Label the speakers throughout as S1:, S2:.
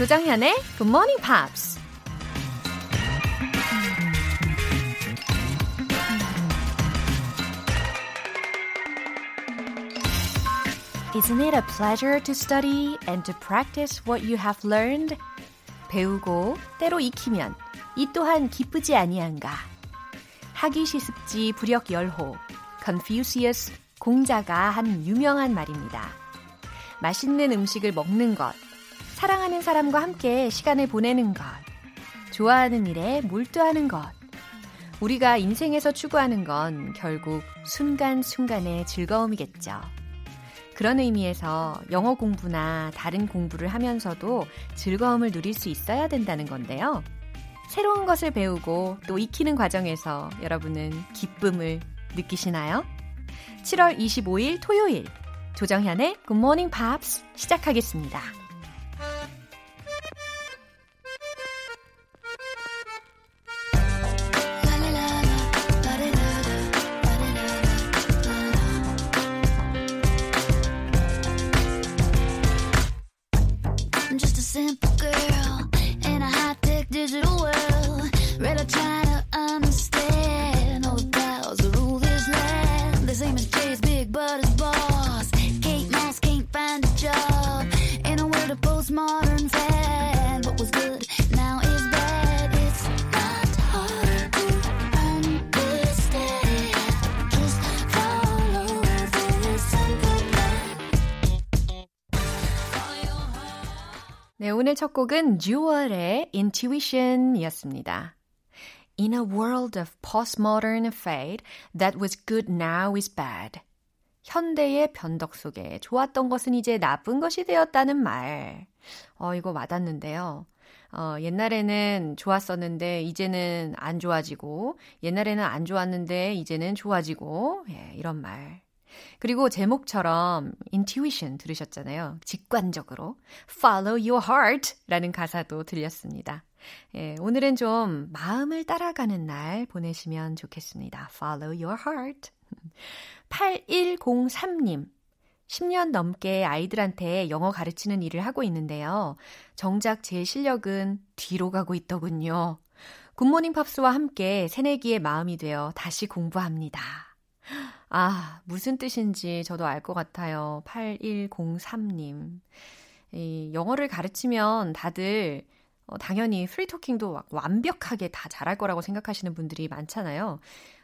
S1: 조정현의 Good Morning Pops. Isn't it a pleasure to study and to practice what you have learned? 배우고 때로 익히면 이 또한 기쁘지 아니한가. 학위 시습지 부력 열호 Confucius 공자가 한 유명한 말입니다. 맛있는 음식을 먹는 것, 사랑하는 사람과 함께 시간을 보내는 것, 좋아하는 일에 몰두하는 것. 우리가 인생에서 추구하는 건 결국 순간순간의 즐거움이겠죠. 그런 의미에서 영어 공부나 다른 공부를 하면서도 즐거움을 누릴 수 있어야 된다는 건데요. 새로운 것을 배우고 또 익히는 과정에서 여러분은 기쁨을 느끼시나요? 7월 25일 토요일 조정현의 Morning Pops 시작하겠습니다. 오늘 첫 곡은 듀얼의 Intuition이었습니다. In a world of postmodern fate, that was good now is bad. 현대의 변덕 속에 좋았던 것은 이제 나쁜 것이 되었다는 말. 어, 이거 와닿는데요. 어, 옛날에는 좋았었는데 이제는 안 좋아지고, 옛날에는 안 좋았는데 이제는 좋아지고, 예, 이런 말. 그리고 제목처럼 intuition 들으셨잖아요. 직관적으로 follow your heart 라는 가사도 들렸습니다. 예, 오늘은 좀 마음을 따라가는 날 보내시면 좋겠습니다. follow your heart. 8103님. 10년 넘게 아이들한테 영어 가르치는 일을 하고 있는데요. 정작 제 실력은 뒤로 가고 있더군요. 굿모닝 팝스와 함께 새내기의 마음이 되어 다시 공부합니다. 아, 무슨 뜻인지 저도 알 것 같아요. 8103님. 이 영어를 가르치면 다들 어, 당연히 프리토킹도 완벽하게 다 잘할 거라고 생각하시는 분들이 많잖아요.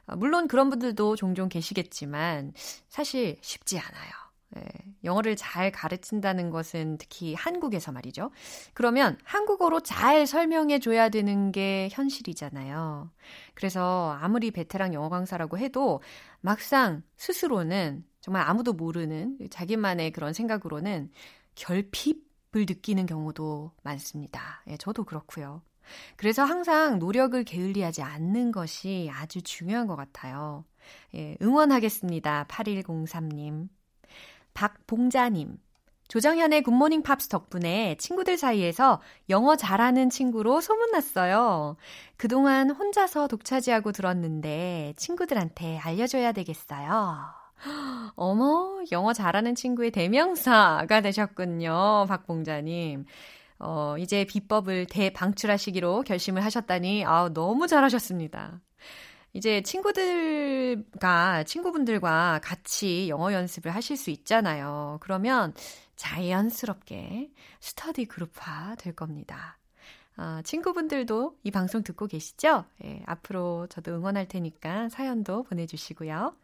S1: 아, 물론 그런 분들도 종종 계시겠지만 사실 쉽지 않아요. 예, 영어를 잘 가르친다는 것은 특히 한국에서 말이죠. 그러면 한국어로 잘 설명해 줘야 되는 게 현실이잖아요. 그래서 아무리 베테랑 영어 강사라고 해도 막상 스스로는 정말 아무도 모르는 자기만의 그런 생각으로는 결핍을 느끼는 경우도 많습니다. 예, 저도 그렇고요. 그래서 항상 노력을 게을리하지 않는 것이 아주 중요한 것 같아요. 예, 응원하겠습니다. 8103님. 박봉자님. 조정현의 굿모닝 팝스 덕분에 친구들 사이에서 영어 잘하는 친구로 소문났어요. 그동안 혼자서 독차지하고 들었는데 친구들한테 알려줘야 되겠어요. 어머, 영어 잘하는 친구의 대명사가 되셨군요. 박봉자님. 어, 이제 비법을 대방출하시기로 결심을 하셨다니, 아 너무 잘하셨습니다. 이제 친구들과, 친구분들과 같이 영어 연습을 하실 수 있잖아요. 그러면 자연스럽게 스터디 그룹화 될 겁니다. 아, 친구분들도 이 방송 듣고 계시죠? 예, 앞으로 저도 응원할 테니까 사연도 보내주시고요.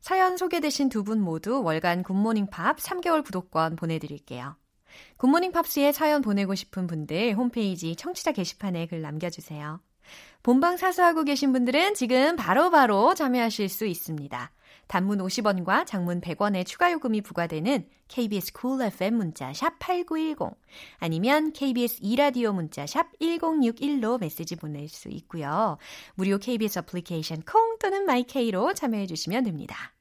S1: 사연 소개되신 두 분 모두 월간 굿모닝 팝스 3개월 구독권 보내드릴게요. 굿모닝 팝스에 사연 보내고 싶은 분들 홈페이지 청취자 게시판에 글 남겨주세요. 본방 사수하고 계신 분들은 지금 바로바로 바로 참여하실 수 있습니다. 단문 50원과 장문 100원의 추가 요금이 부과되는 KBS Cool FM 문자 샵 8910 아니면 KBS 이라디오 문자 샵 1061로 메시지 보낼 수 있고요. 무료 KBS 애플리케이션 콩 또는 마이케이로 참여해 주시면 됩니다.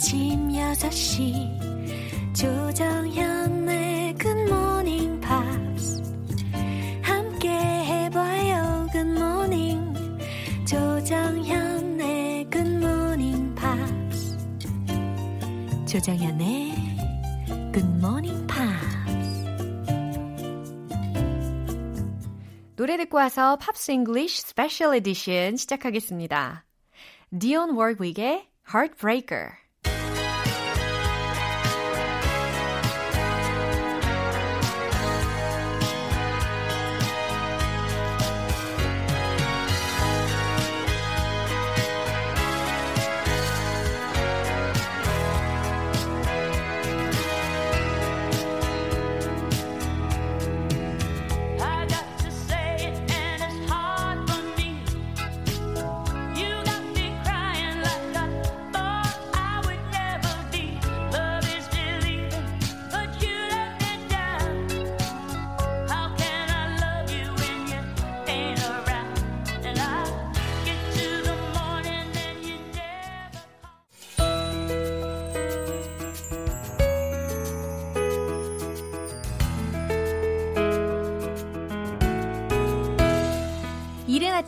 S1: 아침 6시 조정현의 굿모닝 팝스 함께 해봐요 good morning 조정현의 굿모닝 팝스 조정현의 Good Morning Pops. 노래 듣고 와서 팝스 잉글리쉬 스페셜 에디션 시작하겠습니다. 디온 월윅의 Heartbreaker.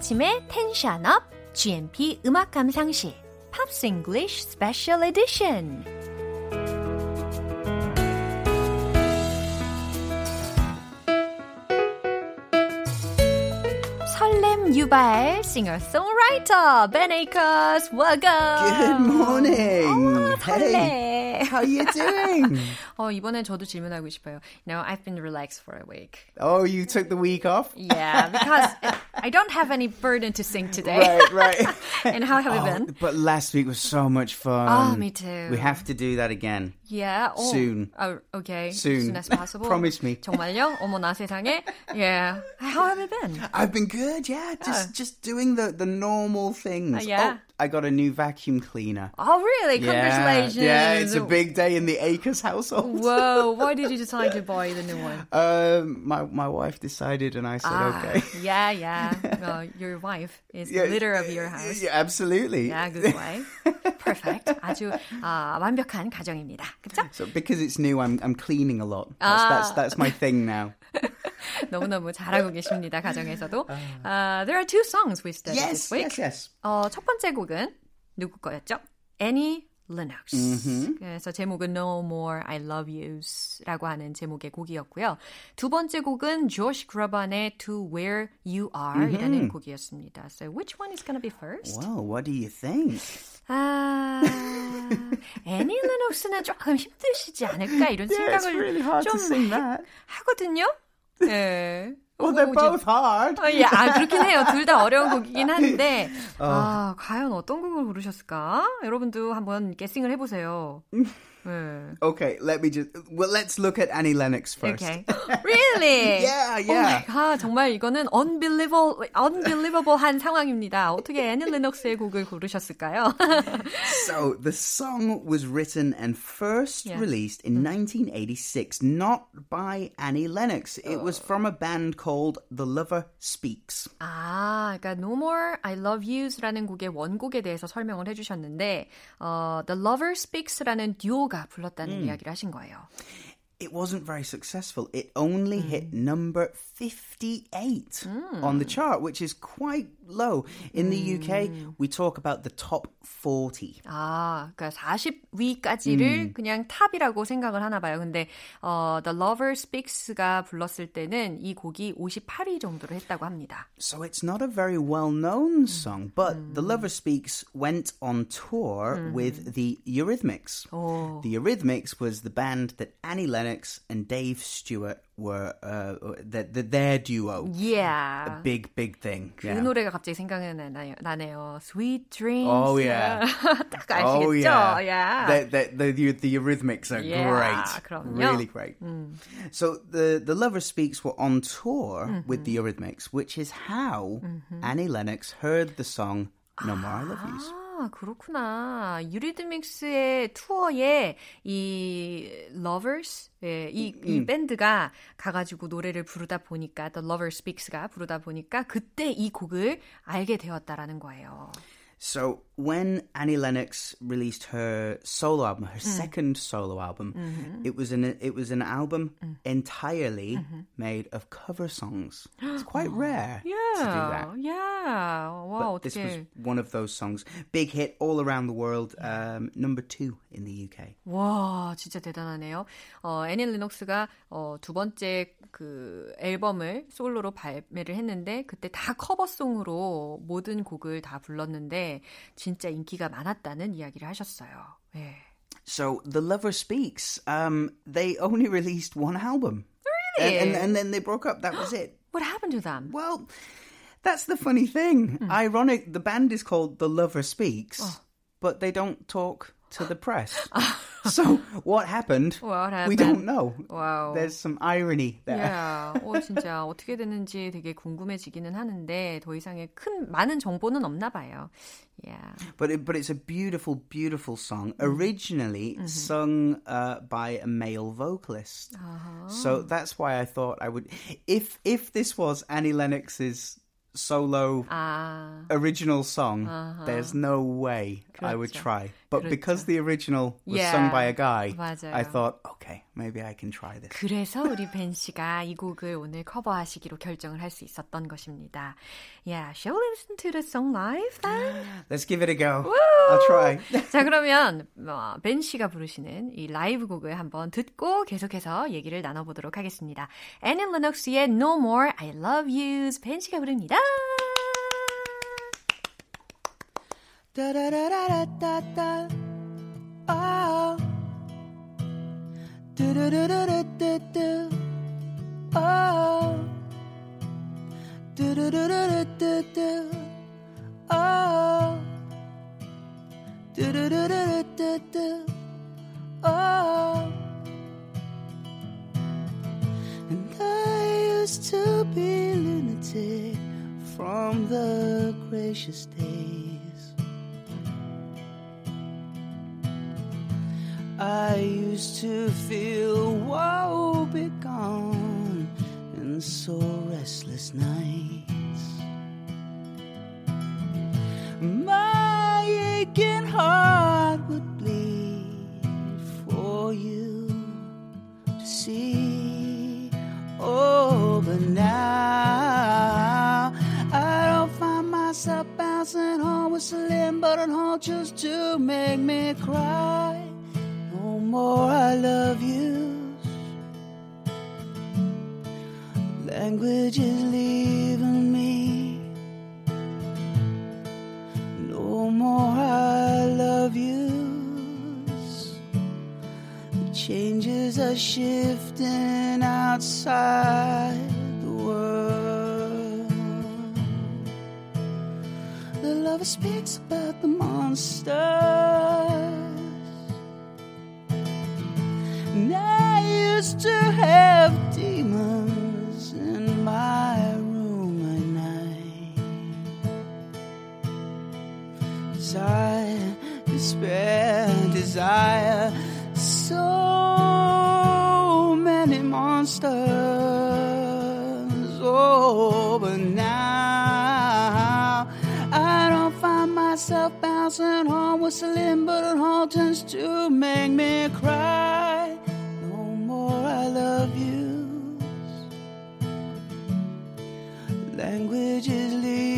S1: 아침에 텐션업 GMP 음악 감상실 팝스 잉글리쉬 스페셜 에디션 설렘 유발 싱어송라이터 Ben Akers welcome
S2: Good morning.
S1: 어, 설레.
S2: Hey, how you doing?
S1: 어, 이번엔 저도 질문하고 싶어요. You know, I've been relaxed for a week.
S2: oh, you took the week off?
S1: Yeah, because I don't have any burden to sing today.
S2: Right, right.
S1: and how have you
S2: Oh,
S1: been?
S2: but last week was so much fun.
S1: Oh, me too.
S2: We have to do that again.
S1: Yeah. Oh,
S2: Soon.
S1: Oh, okay.
S2: Soon.
S1: Soon as possible.
S2: Promise me.
S1: 정말요? 어머나 세상에. Yeah. How have you been?
S2: I've been good, yeah. Just just doing the, the normal things.
S1: Uh, yeah.
S2: Oh, I got a new vacuum cleaner.
S1: Oh, really? Congratulations.
S2: Yeah, yeah, it's a big day in the Akers household.
S1: Whoa, why did you decide to buy the new one?
S2: Um, my my wife decided, and I said,
S1: Ah,
S2: okay.
S1: yeah, yeah. Well, your wife is
S2: Yeah,
S1: the leader of your house.
S2: Yeah, absolutely.
S1: Yeah, good wife. Perfect. 아주 아, 완벽한 가정입니다. 그렇죠?
S2: So because it's new, I'm I'm cleaning a lot. That's
S1: Ah.
S2: that's, that's my thing now.
S1: 너무너무 잘하고 계십니다. 가정에서도. Uh, there are two songs we studied
S2: yes,
S1: this week.
S2: yes, yes.
S1: 어, 첫 번째 곡 은 누구 거였죠? Annie Lennox.
S2: Mm-hmm.
S1: 그래서 제목은 No More I Love You's라고 하는 제목의 곡이었고요. 두 번째 곡은 조시 그라반의 To Where You Are이라는 곡이었습니다. So which one is going to be first?
S2: Well, what do you think?
S1: 아, 애니 레녹스는 조금 힘드시지 않을까 이런
S2: Yeah,
S1: 생각을
S2: really
S1: 좀
S2: that.
S1: 하거든요. 네. 이제-
S2: both hard.
S1: 어, 예, 아, 그렇긴 해요. 둘 다 어려운 곡이긴 한데, 아, 과연 어떤 곡을 고르셨을까? 여러분도 한번 게싱을 해보세요. 네.
S2: Okay, let me just. Well, let's look at Annie Lennox first.
S1: Okay. Really?
S2: Yeah,
S1: Oh my
S2: yeah.
S1: god, 정말 이거는 unbelievable, unbelievable한 상황입니다. 어떻게 애니 레녹스의 곡을 고르셨을까요?
S2: So the song was written and first
S1: Yeah.
S2: released in 1986, not by Annie Lennox. It was from a band called The Lover Speaks.
S1: 아, 그러니까 No More I Love You's라는 곡의 원곡에 대해서 설명을 해주셨는데, 어, The Lover Speaks라는 듀오 가 불렀다는 이야기를 하신 거예요.
S2: It wasn't very successful. It only hit number 58 on the chart, which is quite low. In the UK, we talk about the top 40.
S1: 아, 그러니까 40위까지를 그냥 탑이라고 생각을 하나 봐요. 근데 어, The Lover Speaks가 불렀을 때는 이 곡이 58위 정도로 했다고 합니다.
S2: So it's not a very well known song, but The Lover Speaks went on tour with the Eurythmics.
S1: 오.
S2: The Eurythmics was the band that Annie Lennox and Dave Stewart were, uh, the, the, their duo.
S1: Yeah.
S2: A big, big thing.
S1: 그
S2: Yeah.
S1: 노래가 갑자기 생각이 나네요. 나네요. Sweet Dreams.
S2: Oh, yeah.
S1: 딱 아시겠죠?
S2: Oh yeah,
S1: Yeah.
S2: The, the, the, the Eurythmics are
S1: Yeah,
S2: great,
S1: 그럼요.
S2: really great. So the the Lover Speaks were on tour with the Eurythmics, which is how Annie Lennox heard the song "No More I Love Yous."
S1: 아, 그렇구나. 유리드믹스의 투어에 이 Lovers, 예, 이, 이 밴드가 가가지고 노래를 부르다 보니까, The Lover Speaks가 부르다 보니까 그때 이 곡을 알게 되었다라는 거예요.
S2: So
S1: when Annie Lennox released her solo album, her mm. second solo album, mm-hmm. it was an it was an album mm. entirely mm-hmm. made of cover songs. It's quite rare
S2: yeah,
S1: to do that.
S2: Yeah, wow.
S1: But this was one of those songs. Big hit all around the world. Um, number two in the UK.
S2: 와, 진짜 대단하네요. 어, 애니 레녹스가 어, 두 번째 그 앨범을 솔로로 발매를 했는데 그때 다 커버송으로 모든 곡을 다 불렀는데 진 짜 인기가 많았다는 이야기를 하셨어요. 예.
S1: So The Lover Speaks, um, they only released one album.
S2: Really?
S1: And, and, and then they broke up. That was it.
S2: What happened to them?
S1: Well, that's the funny thing. Mm. Ironic, the band is called The Lover Speaks, oh. but they don't talk to the press. so what happened?
S2: What happened?
S1: We don't know.
S2: Wow.
S1: There's some irony there.
S2: Yeah. 어, 진짜 어떻게 됐는지 되게 궁금해지기는 하는데 더 이상의 큰 많은 정보는 없나 봐요. Yeah.
S1: But it, but it's a beautiful, beautiful song. Originally mm-hmm. sung uh, by a male vocalist. Uh-huh. So that's why I thought I would. If if this was Annie Lennox's solo 아. original song, uh-huh. there's no way 그렇죠. I would try. But 그렇죠. because the original was yeah. sung by a guy,
S2: 맞아요.
S1: I thought, okay, maybe I can try this.
S2: 그래서 우리 벤 씨가 이 곡을 오늘 커버하시기로 결정을 할 수 있었던 것입니다. Yeah, shall we listen to the song live then?
S1: Let's give it a go.
S2: Woo!
S1: I'll try.
S2: 자, 그러면 어, 벤 씨가 부르시는 이 라이브 곡을 한번 듣고 계속해서 얘기를 나눠보도록 하겠습니다. 애니 레녹스의 No More I Love Yous 벤 씨가 부릅니다. Da da da da da da. Oh. Do do do do do do. Oh. Do do do do do do. Oh. Do do do do do do. Oh. And I used to be lunatic from the gracious days. I used to feel woe begone and so restless nights. My aching heart would bleed for you to see. Oh, but now I don't find myself bouncing home whistling, but on hold just to make me cry more I love you. Language is leaving me. No more I love you. The changes are shifting outside the world. The lover speaks about the monster. Used to have demons in my room at night. Desire, despair, desire, so many monsters. Oh, but now I don't find myself bouncing home whistling, but it all tends to make me cry Language is leave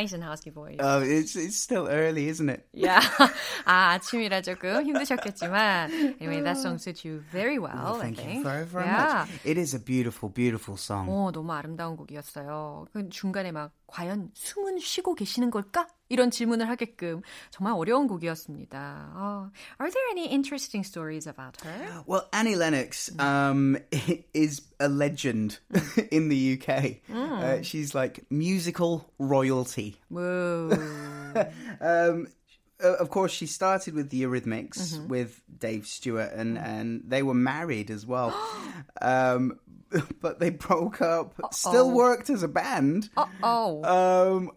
S2: Oh,
S1: you husky voice.
S2: Oh, it's it's still early, isn't it?
S1: yeah. 아, 아침이라 조금 힘드셨겠지만, anyway, that song suits you very well,
S2: Oh, thank
S1: I
S2: you
S1: think.
S2: very, very
S1: yeah.
S2: much. It is a beautiful, beautiful song.
S1: 어, 너무 아름다운 곡이었어요. 그 중간에 막 과연 숨은 쉬고 계시는 걸까? 이런 질문을 하게끔 정말 어려운 곡이었습니다. 아, are there any interesting stories about her?
S2: Well, Annie Lennox um, is a legend in the UK. Uh, she's like musical royalty.
S1: 뭐,
S2: Um, uh, of course, she started with the Eurythmics with Dave Stewart, and, and they were married as well. um, but they broke up. Still worked as a band.
S1: oh,
S2: Um,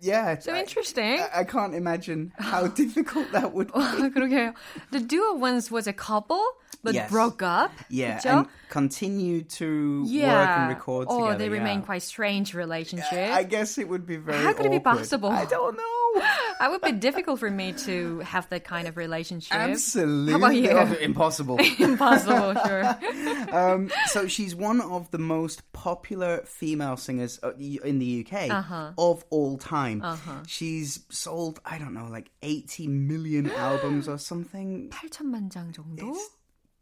S2: yeah.
S1: so
S2: I-
S1: interesting.
S2: I, I can't imagine how difficult that would be.
S1: 그러게요. The duo once was a couple, but
S2: Yes.
S1: broke up.
S2: Yeah,
S1: 그쵸?
S2: and continue to work
S1: yeah.
S2: and record
S1: oh,
S2: together.
S1: they
S2: yeah.
S1: remain quite strange relationship.
S2: I guess it would be very.
S1: How could it be
S2: awkward.
S1: possible?
S2: I don't know.
S1: It would be difficult for me to have that kind of relationship.
S2: Absolutely,
S1: How about you?
S2: Oh, impossible.
S1: Impossible, sure.
S2: um, so she's one of the most popular female singers uh, y- in the UK
S1: Uh-huh.
S2: of all time. She's sold, I don't know, like 80 million albums or something.
S1: 8천만 장 정도?
S2: It's,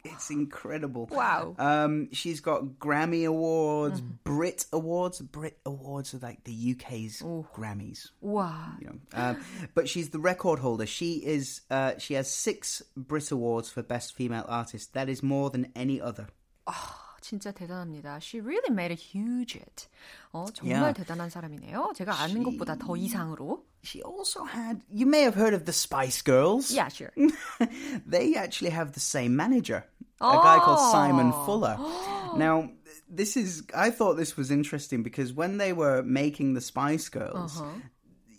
S2: it's incredible.
S1: Wow.
S2: Um, she's got Grammy Awards, Brit Awards. Brit Awards are like the UK's Grammys.
S1: 와.
S2: You know, um, but she's the record holder. She is. Uh, she has six Brit Awards for Best Female Artist. That is more than any other.
S1: 진짜 대단합니다. She really made a huge hit. 어, 정말
S2: Yeah.
S1: 대단한 사람이네요. 제가 아는 것보다 더 이상으로.
S2: She also had. You may have heard of the Spice Girls.
S1: Yeah, sure.
S2: They actually have the same manager, a guy called Simon Fuller. now, this is. I thought this was interesting because when they were making the Spice Girls,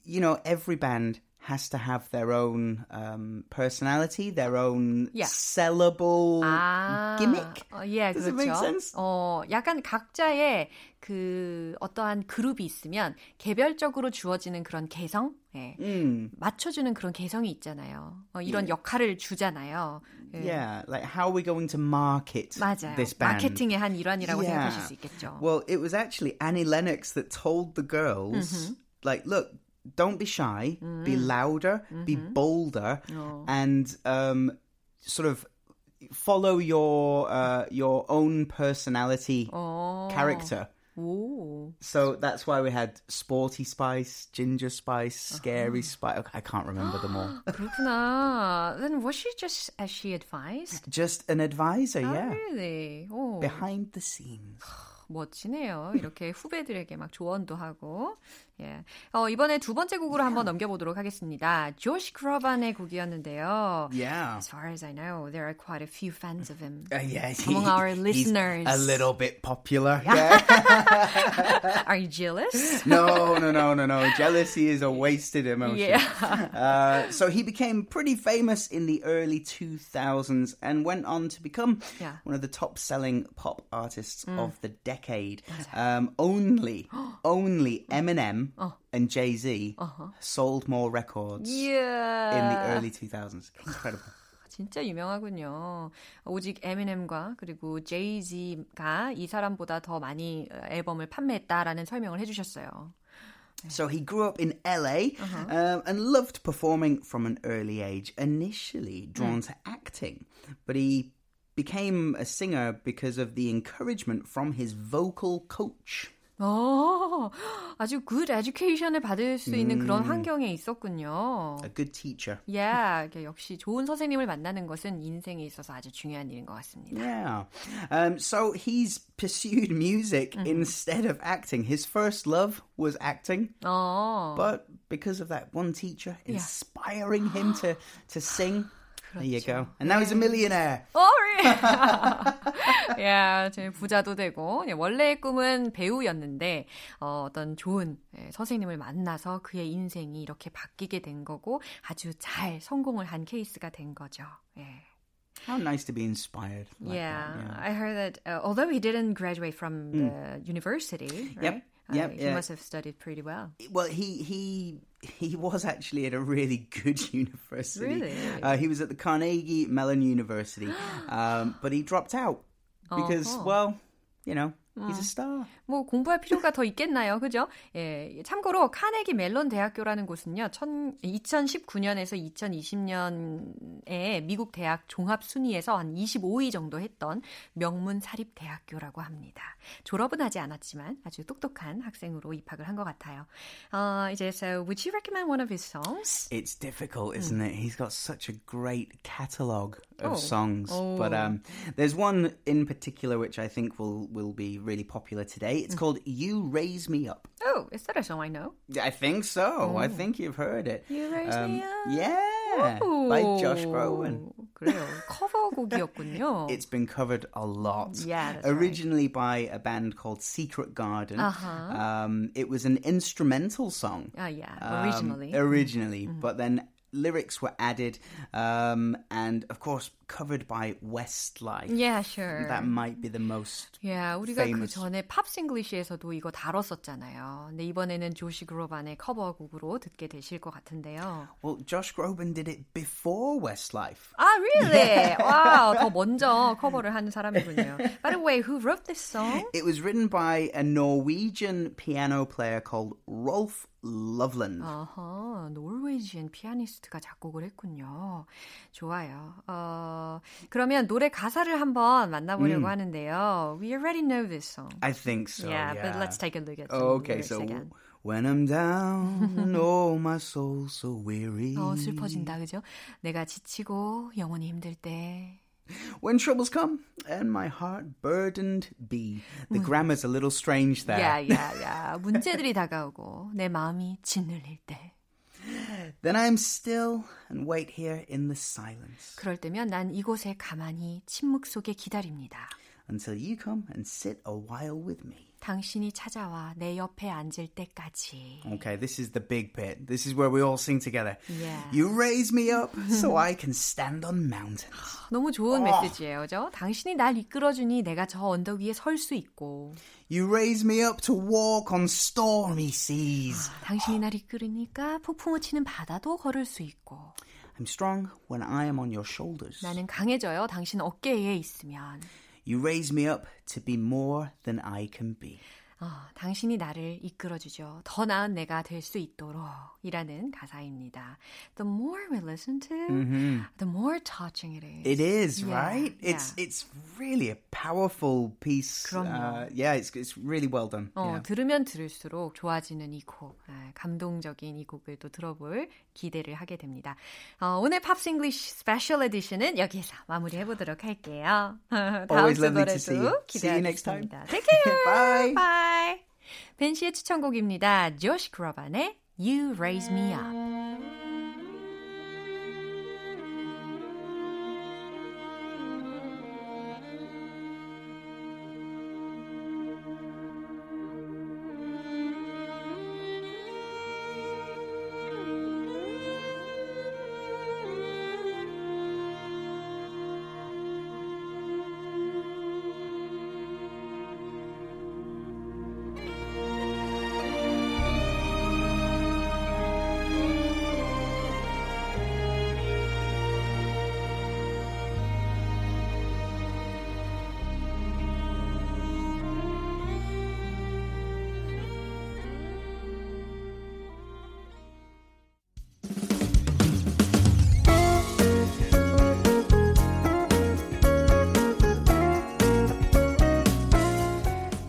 S2: you know, every band has to have their own um, personality, their own
S1: Yeah.
S2: sellable
S1: 아,
S2: gimmick.
S1: 어, 예,
S2: Does it
S1: 그렇죠.
S2: make sense?
S1: 어, 약간 각자의 그 어떠한 그룹이 있으면 개별적으로 주어지는 그런 개성, 예,
S2: Mm.
S1: 맞춰주는 그런 개성이 있잖아요. 어, 이런 역할을 주잖아요. 예.
S2: Yeah, like how are we going to market
S1: 맞아요.
S2: this band?
S1: 마케팅의 한 일환이라고
S2: Yeah.
S1: 생각하실 수 있겠죠.
S2: Well, it was actually Annie Lennox that told the girls,
S1: Mm-hmm.
S2: like, look, don't be shy, be
S1: Mm.
S2: louder, be
S1: Mm-hmm.
S2: bolder,
S1: Oh.
S2: and um, sort of follow your uh, your own personality
S1: 어.
S2: character.
S1: 오.
S2: So that's why we had Sporty Spice, Ginger Spice, Scary
S1: Uh-huh.
S2: Spice. I can't remember them all.
S1: 그렇구나. Then was she just as she advised?
S2: Just an advisor,
S1: Oh,
S2: yeah.
S1: really? 오.
S2: Behind the scenes.
S1: 멋지네요. 이렇게 후배들에게 막 조언도 하고. 예. 어, 이번에 두 번째 곡으로 한번 넘겨보도록 하겠습니다. 조시 크로반의 곡이었는데요.
S2: Yeah.
S1: As far as I know, there are quite a few fans of him.
S2: Uh, yeah,
S1: Among our
S2: he's
S1: listeners.
S2: a little bit popular. Yeah.
S1: Are you jealous?
S2: no, no, no, no, no. Jealousy is a wasted emotion.
S1: Yeah.
S2: Uh, so he became pretty famous in the early 2000s and went on to become
S1: Yeah.
S2: one of the top-selling pop artists of the decade. Um, only, only Eminem and Jay Z sold more records
S1: Yeah.
S2: in the early 2000s. Incredible.
S1: 진짜 유명하군요. 오직 에미넴과 그리고 제이지가 이 사람보다 더 많이 앨범을 판매했다라는 설명을 해주셨어요.
S2: So he grew up in LA um, and loved performing from an early age, initially drawn to acting. But he became a singer because of the encouragement from his vocal coach.
S1: 어, 아주 good education을 받을 수 있는 그런 환경에 있었군요.
S2: A good teacher.
S1: Yeah, 역시 좋은 선생님을 만나는 것은 인생에 있어서 아주 중요한 일인 것 같습니다.
S2: Yeah. Um, so he's pursued music instead of acting. His first love was acting,
S1: 어,
S2: but because of that one teacher inspiring him to, to sing, there you go. And now he's a millionaire.
S1: 어, really? 야, 제 부자도 되고 원래의 꿈은 배우였는데 어, 어떤 좋은 선생님을 만나서 그의 인생이 이렇게 바뀌게 된 거고 아주 잘 성공을 한 케이스가 된 거죠. 예.
S2: How nice to be inspired. Like
S1: yeah,
S2: that, yeah,
S1: I heard that uh, although he didn't graduate from mm. the university, right?
S2: Yep. Yep,
S1: uh, he
S2: yeah.
S1: must have studied pretty well.
S2: Well, he he he was actually at a really good university.
S1: Really?
S2: Uh, he was at the Carnegie Mellon University, um, but he dropped out because, uh-huh. well, you know, He's a star.
S1: 뭐 공부할 필요가 더 있겠나요, 그죠? 예, 참고로 카네기 멜론 대학교라는 곳은요, 2019년에서 2020년에 미국 대학 종합 순위에서 한 25위 정도 했던 명문 사립 대학교라고 합니다. 졸업은 하지 않았지만 아주 똑똑한 학생으로 입학을 한 것 같아요. 어, 이제 so would you recommend one of his songs?
S2: It's difficult, isn't it? He's got such a great catalogue of
S1: Oh.
S2: songs,
S1: Oh.
S2: but um, there's one in particular which I think will will be really popular today. It's called "You Raise Me Up."
S1: Oh, is that a song I know?
S2: I think so. I think you've heard it.
S1: You Raise Me Up.
S2: Yeah, by Josh Groban.
S1: 그래요. 커버곡이었군요.
S2: It's been covered a lot.
S1: Yeah, that's right.
S2: Originally by a band called Secret Garden.
S1: Uh-huh.
S2: Um, it was an instrumental song.
S1: Ah, yeah,
S2: um,
S1: originally.
S2: originally, but then lyrics were added, um, and of course covered by Westlife.
S1: yeah, sure.
S2: That might be the most.
S1: Yeah, 우리가 그
S2: famous.
S1: 전에 팝싱글리시에서도 이거 다뤘었잖아요. 근데 이번에는 조시 그로반의 커버곡으로 듣게 되실 것 같은데요.
S2: Well, Josh Groban did it before Westlife.
S1: 아, really? 와우, 더 먼저 커버를 한 사람이군요. By the way, who wrote this song?
S2: It was written by a Norwegian piano player called Rolf Loveland.
S1: 어허, 노르웨이지엔 피아니스트가 작곡을 했군요. 좋아요. 어, 그러면 노래 가사를 한번 만나보려고 하는데요. We already know this song.
S2: I think so.
S1: yeah,
S2: Yeah,
S1: but let's take a look at some
S2: Oh, okay, so
S1: again.
S2: when I'm down oh my soul so weary.
S1: 어, 슬퍼진다, 그죠? 내가 지치고 영원히 힘들 때.
S2: When troubles come and my heart burdened be. The grammar's a little strange there.
S1: 야, 야, 야. 문제들이 다가오고 내 마음이 짓눌릴 때.
S2: Then I'm still and wait here in the silence
S1: 그럴 때면 난 이곳에 가만히 침묵 속에 기다립니다.
S2: until you come and sit a while with me.
S1: 당신이 찾아와 내 옆에 앉을 때까지.
S2: Okay, this is the big bit. This is where we all sing together.
S1: Yeah.
S2: You raise me up so I can stand on mountains.
S1: 너무 좋은 메시지예요, 그죠? 당신이 날 이끌어주니 내가 저 언덕 위에 설 수 있고,
S2: You raise me up to walk on stormy seas.
S1: 당신이 날 이끌으니까 폭풍우 치는 바다도 걸을 수 있고,
S2: I'm strong when I am on your shoulders.
S1: 나는 강해져요. 당신 어깨에 있으면.
S2: You raise me up to be more than I can be.
S1: 어, 당신이 나를 이끌어주죠. 더 나은 내가 될 수 있도록 이라는 가사입니다. The more we listen to, the more touching it is.
S2: It is,
S1: Yeah,
S2: right? It's
S1: yeah.
S2: it's really a powerful piece. Uh, yeah, it's it's really well done.
S1: Uh,
S2: yeah.
S1: 들으면 들을수록 좋아지는 이 곡, 아, 감동적인 이 곡을 또 들어볼 기대를 하게 됩니다. 어, 오늘 Pops English special edition은 여기서 마무리해 보도록 할게요. 다음 주 노래도. 기대하겠습니다. Take care.
S2: Bye.
S1: Bye. 벤 씨의 추천곡입니다. 조시 그로반의 You Raise Me Up.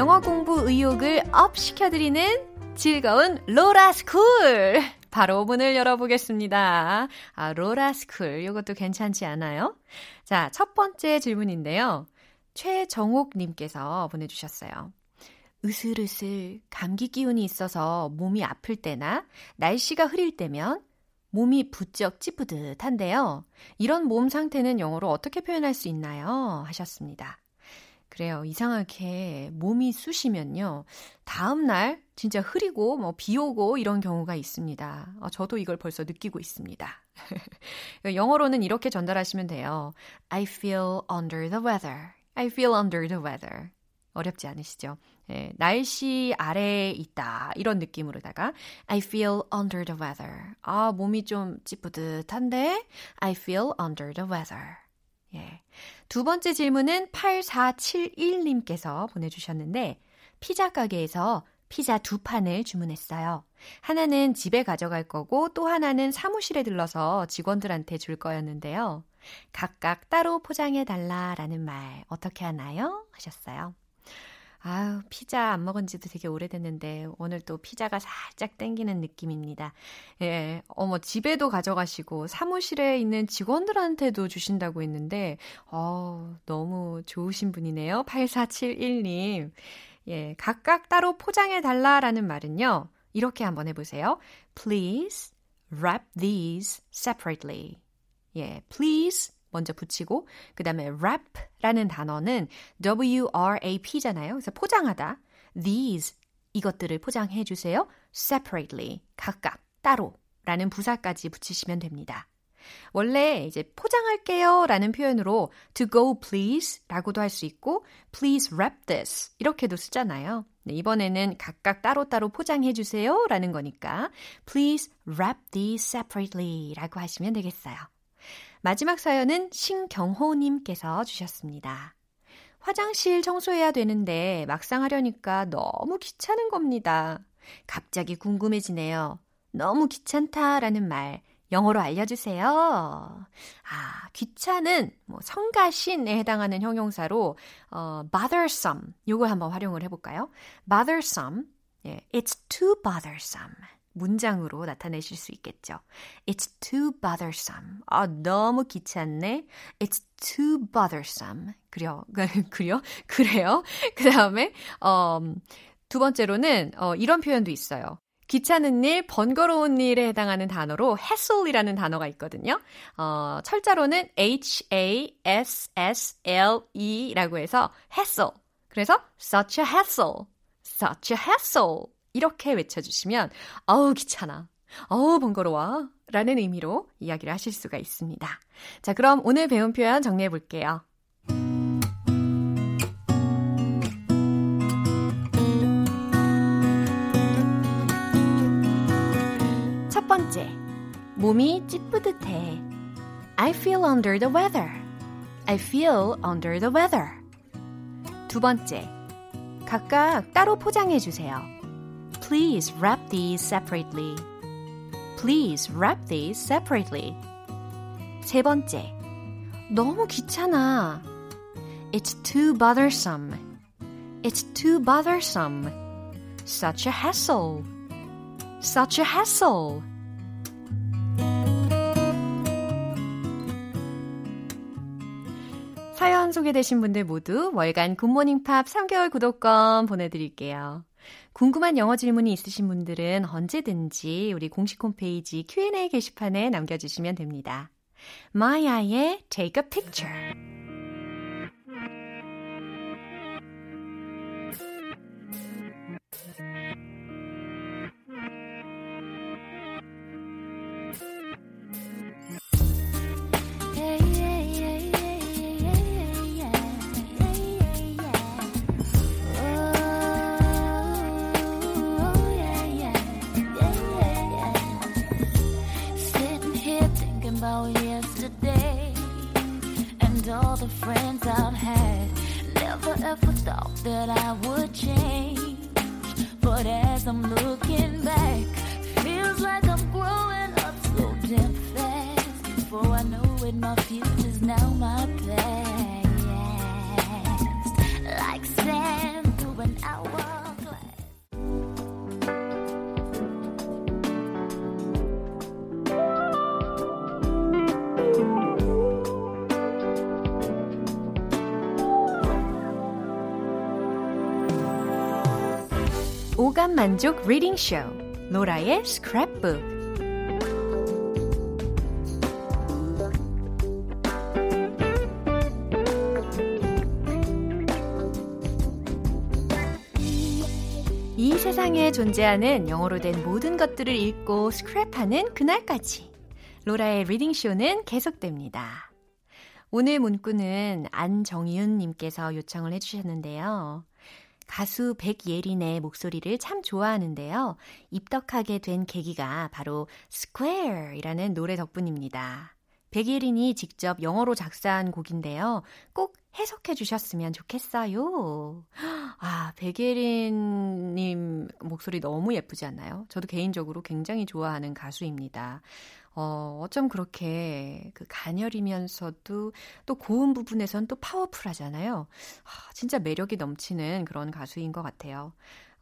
S1: 영어 공부 의욕을 up 시켜드리는 즐거운 로라 school! 바로 문을 열어보겠습니다. 아, 로라 school. 이것도 괜찮지 않아요? 자, 첫 번째 질문인데요. 최정옥님께서 보내주셨어요. 으슬으슬 감기 기운이 있어서 몸이 아플 때나 날씨가 흐릴 때면 몸이 부쩍 찌뿌듯한데요. 이런 몸 상태는 영어로 어떻게 표현할 수 있나요? 하셨습니다. 그래요. 이상하게 몸이 쑤시면요. 다음날 진짜 흐리고 뭐 비 오고 이런 경우가 있습니다. 어, 저도 이걸 벌써 느끼고 있습니다. 영어로는 이렇게 전달하시면 돼요. I feel under the weather. I feel under the weather. 어렵지 않으시죠? 예, 날씨 아래에 있다. 이런 느낌으로다가 I feel under the weather. 아, 몸이 좀 찌뿌듯한데 I feel under the weather. 예. 두 번째 질문은 8471님께서 보내주셨는데 피자 가게에서 피자 두 판을 주문했어요. 하나는 집에 가져갈 거고 또 하나는 사무실에 들러서 직원들한테 줄 거였는데요. 각각 따로 포장해 달라라는 말 어떻게 하나요? 하셨어요. 아유, 피자 안 먹은 지도 되게 오래됐는데 오늘 또 피자가 살짝 땡기는 느낌입니다. 예, 어머, 집에도 가져가시고 사무실에 있는 직원들한테도 주신다고 했는데, 어, 너무 좋으신 분이네요. 8471님. 예, 각각 따로 포장해 달라라는 말은요. 이렇게 한번 해보세요. Please wrap these separately. 예, please 먼저 붙이고 그 다음에 wrap라는 단어는 W-R-A-P잖아요. 그래서 포장하다. These 이것들을 포장해 주세요. separately 각각 따로 라는 부사까지 붙이시면 됩니다. 원래 이제 포장할게요 라는 표현으로 to go please 라고도 할 수 있고 please wrap this 이렇게도 쓰잖아요. 네, 이번에는 각각 따로따로 포장해 주세요 라는 거니까 please wrap these separately 라고 하시면 되겠어요. 마지막 사연은 신경호님께서 주셨습니다. 화장실 청소해야 되는데 막상 하려니까 너무 귀찮은 겁니다. 갑자기 궁금해지네요. 너무 귀찮다라는 말 영어로 알려주세요. 아, 귀찮은, 뭐, 성가신에 해당하는 형용사로, 어, bothersome. 요걸 한번 활용을 해볼까요? bothersome. 예, it's too bothersome. 문장으로 나타내실 수 있겠죠. It's too bothersome. 아, 너무 귀찮네. It's too bothersome. 그래요. 그래요? 그래요? 그 다음에, 어, 두 번째로는, 어, 이런 표현도 있어요. 귀찮은 일, 번거로운 일에 해당하는 단어로 hassle이라는 단어가 있거든요. 어, 철자로는 H-A-S-S-L-E라고 해서 hassle. 그래서 such a hassle, such a hassle. 이렇게 외쳐주시면 어우 귀찮아. 어우 번거로워. 라는 의미로 이야기를 하실 수가 있습니다. 자, 그럼 오늘 배운 표현 정리해 볼게요. 첫 번째, 몸이 찌뿌듯해. I feel under the weather. I feel under the weather. 두 번째, 각각 따로 포장해 주세요. Please wrap these separately. Please wrap these separately. 세 번째. 너무 귀찮아. It's too bothersome. It's too bothersome. Such a hassle. Such a hassle. 사연 소개되신 분들 모두 월간 굿모닝 팝 3개월 구독권 보내드릴게요. 궁금한 영어 질문이 있으신 분들은 언제든지 우리 공식 홈페이지 Q&A 게시판에 남겨주시면 됩니다. 마야의 Take a Picture
S3: that I would change. But as I'm looking back, feels like I'm growing up so damn fast. Before I know it, my future.
S1: 오감 만족 reading 쇼 로라의 스크랩북 이 세상에 존재하는 영어로 된 모든 것들을 읽고 스크랩하는 그날까지 로라의 reading 쇼는 계속됩니다. 오늘 문구는 안정윤 님께서 요청을 해주셨는데요. 가수 백예린의 목소리를 참 좋아하는데요. 입덕하게 된 계기가 바로 Square이라는 노래 덕분입니다. 백예린이 직접 영어로 작사한 곡인데요. 꼭 해석해 주셨으면 좋겠어요. 아, 백예린님 목소리 너무 예쁘지 않나요? 저도 개인적으로 굉장히 좋아하는 가수입니다. 어, 어쩜 그렇게 그 가녀리면서도 또 고음 부분에선 또 파워풀하잖아요. 아, 진짜 매력이 넘치는 그런 가수인 것 같아요.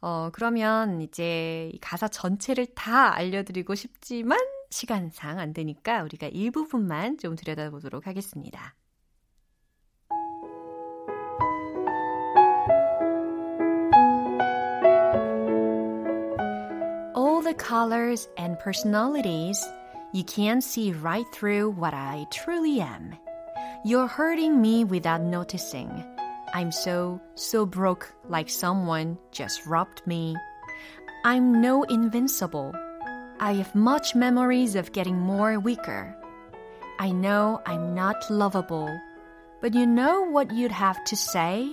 S1: 어, 그러면 이제 가사 전체를 다 알려드리고 싶지만 시간상 안 되니까 우리가 일부분만 좀 들여다보도록 하겠습니다. All the colors and personalities You can't see right through what I truly am. You're hurting me without noticing. I'm so, so broke like someone just robbed me. I'm no invincible. I have much memories of getting more weaker. I know I'm not lovable. But you know what you'd have to say?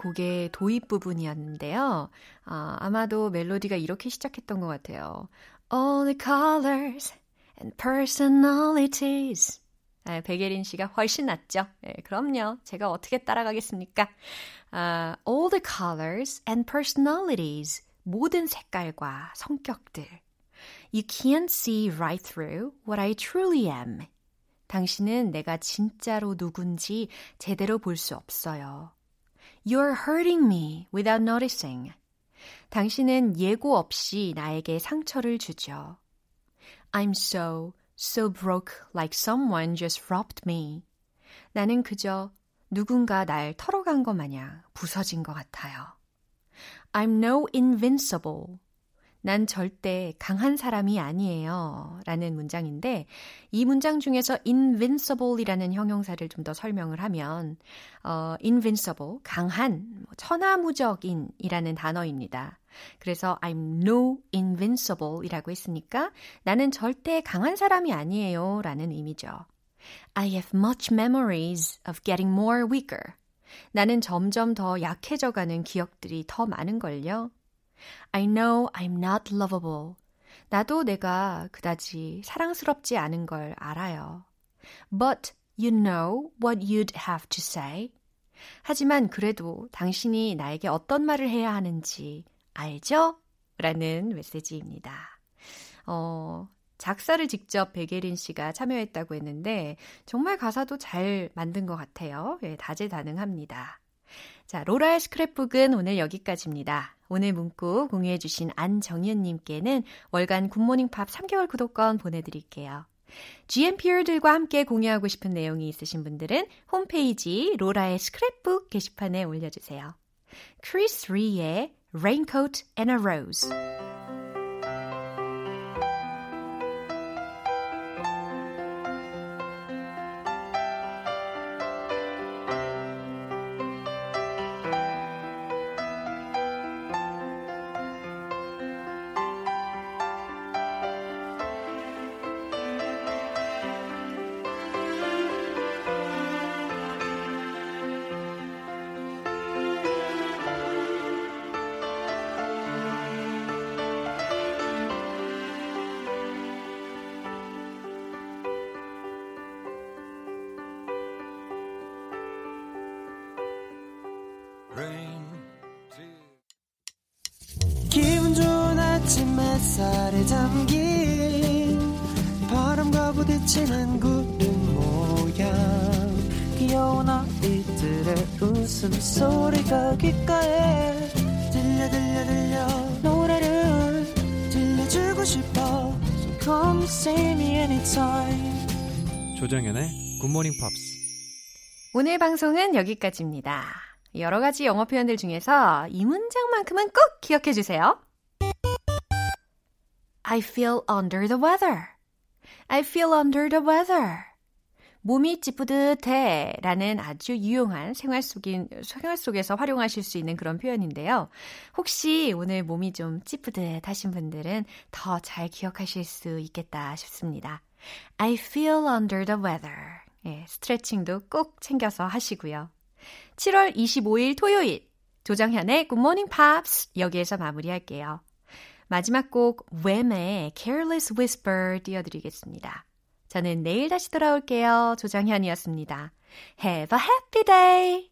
S1: 곡의 도입 부분이었는데요. 아, 아마도 멜로디가 이렇게 시작했던 것 같아요. All the colors and personalities. 아, 백예린 씨가 훨씬 낫죠? 네, 그럼요. 제가 어떻게 따라가겠습니까? 아, all the colors and personalities. 모든 색깔과 성격들. You can't see right through what I truly am. 당신은 내가 진짜로 누군지 제대로 볼 수 없어요. You're hurting me without noticing. 당신은 예고 없이 나에게 상처를 주죠. I'm so, so broke like someone just robbed me. 나는 그저 누군가 날 털어간 것 마냥 부서진 것 같아요. I'm no invincible. 난 절대 강한 사람이 아니에요. 라는 문장인데, 이 문장 중에서 invincible이라는 형용사를 좀 더 설명을 하면, 어, invincible, 강한, 뭐 천하무적인 이라는 단어입니다. 그래서 I'm no invincible 이라고 했으니까 나는 절대 강한 사람이 아니에요. 라는 의미죠. I have much memories of getting more weaker. 나는 점점 더 약해져가는 기억들이 더 많은걸요. I know I'm not lovable. 나도 내가 그다지 사랑스럽지 않은 걸 알아요. But you know what you'd have to say. 하지만 그래도 당신이 나에게 어떤 말을 해야 하는지 알죠? 라는 메시지입니다. 어, 작사를 직접 백예린 씨가 참여했다고 했는데 정말 가사도 잘 만든 것 같아요. 예, 다재다능합니다. 자, 로라의 스크랩북은 오늘 여기까지입니다. 오늘 문구 공유해주신 안정현님께는 월간 굿모닝 팝스 3개월 구독권 보내드릴게요. GMPer들과 함께 공유하고 싶은 내용이 있으신 분들은 홈페이지 로라의 스크랩북 게시판에 올려주세요. 크리스 리아의 Raincoat and a Rose
S4: 부딪히는 구름 모양 귀여운 아이들의 웃음소리가 귓가에 들려 들려 들려 노래를 들려주고 싶어 So come see me anytime
S5: 조정연의
S4: 굿모닝 팝스.
S1: 오늘 방송은 여기까지입니다. 여러 가지 영어 표현들 중에서 이 문장만큼은 꼭 기억해 주세요. I feel under the weather. I feel under the weather. 몸이 찌뿌듯해 라는 아주 유용한 생활 속인, 생활 속에서 활용하실 수 있는 그런 표현인데요. 혹시 오늘 몸이 좀 찌뿌듯 하신 분들은 더 잘 기억하실 수 있겠다 싶습니다. I feel under the weather. 예, 스트레칭도 꼭 챙겨서 하시고요. 7월 25일 토요일 조정현의 Good Morning Pops 여기에서 마무리할게요. 마지막 곡 웸의 Careless Whisper 띄워드리겠습니다. 저는 내일 다시 돌아올게요. 조정현이었습니다. Have a happy day!